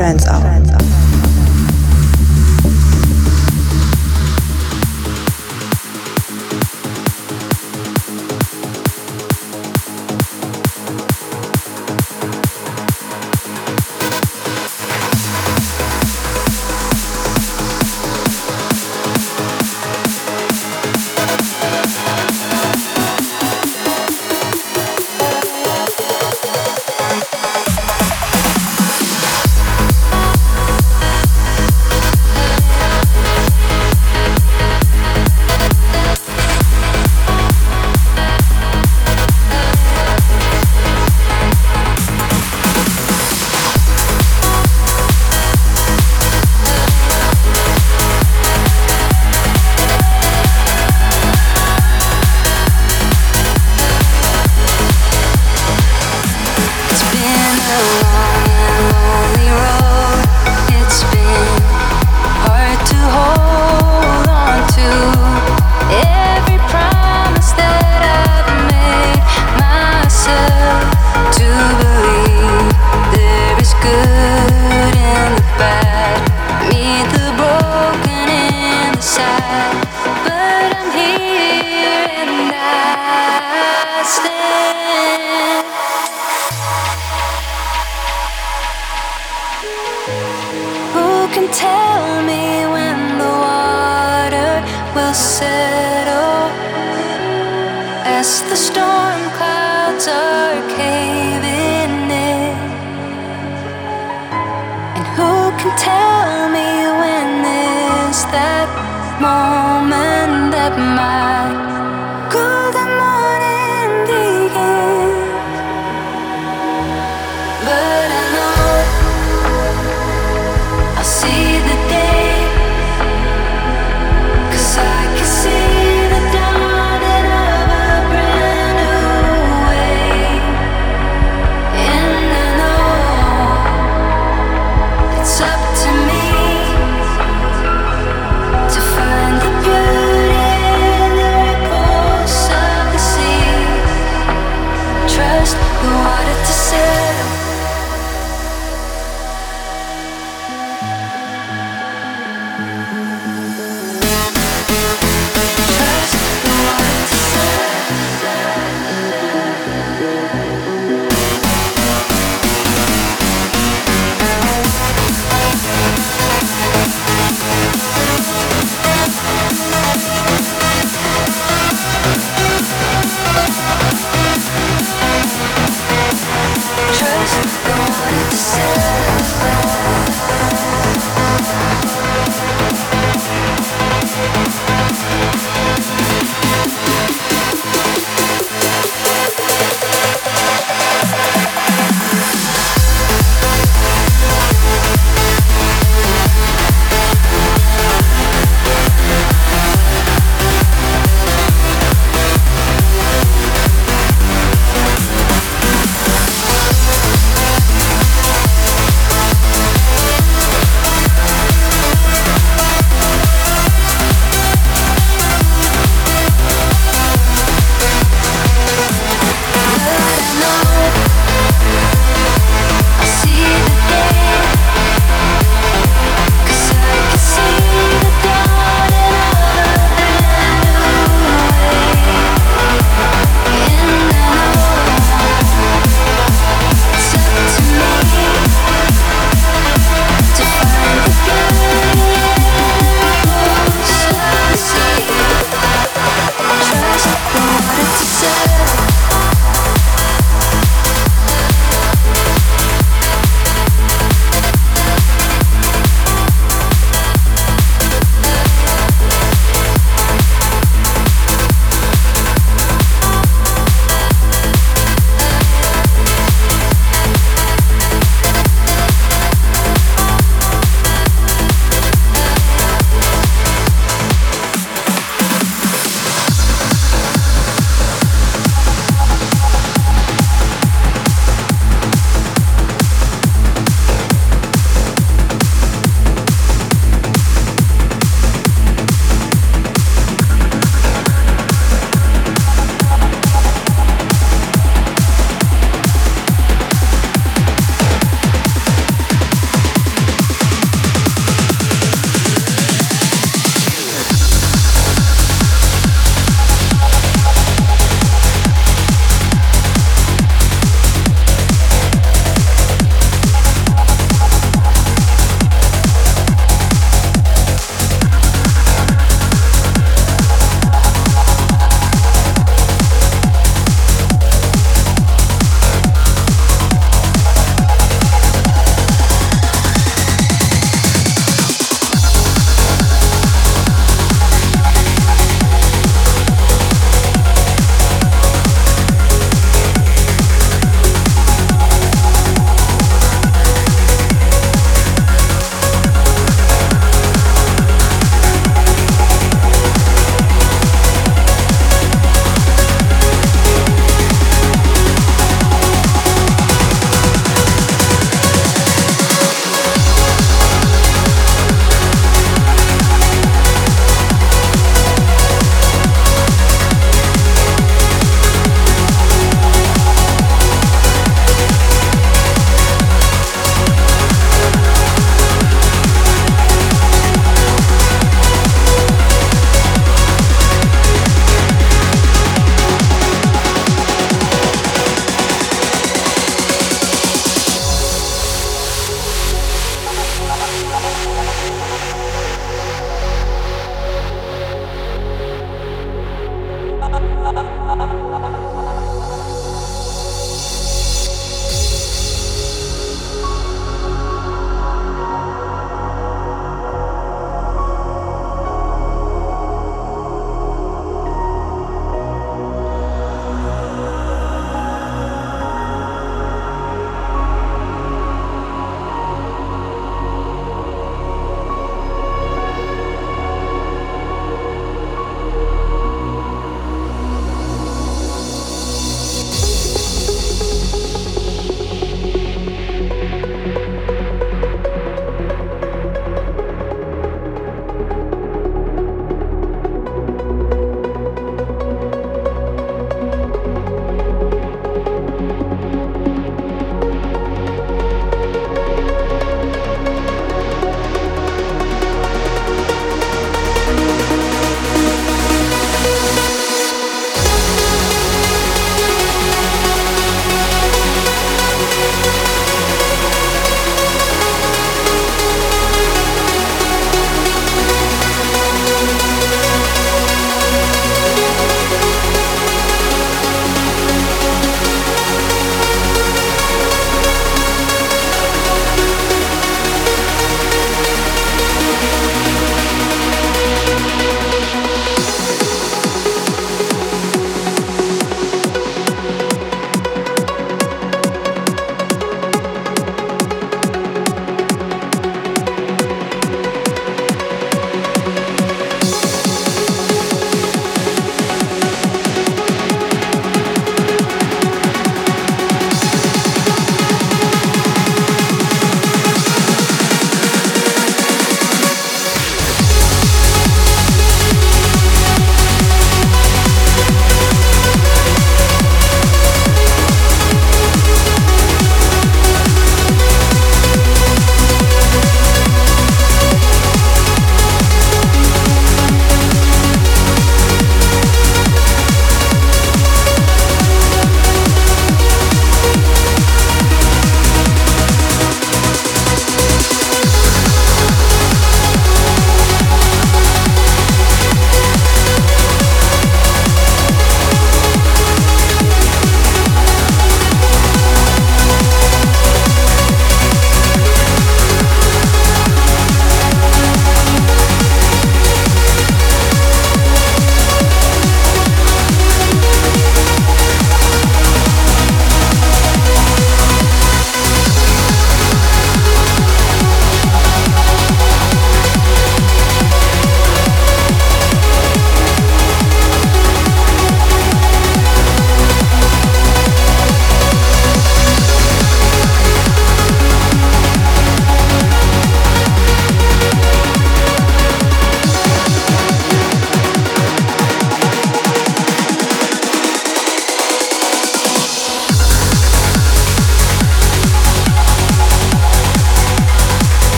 uplifting trance can tell me when the water will settle as the storm clouds are caving in. And who can tell me when is that moment that might?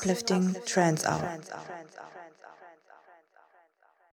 Uplifting Trance Hour.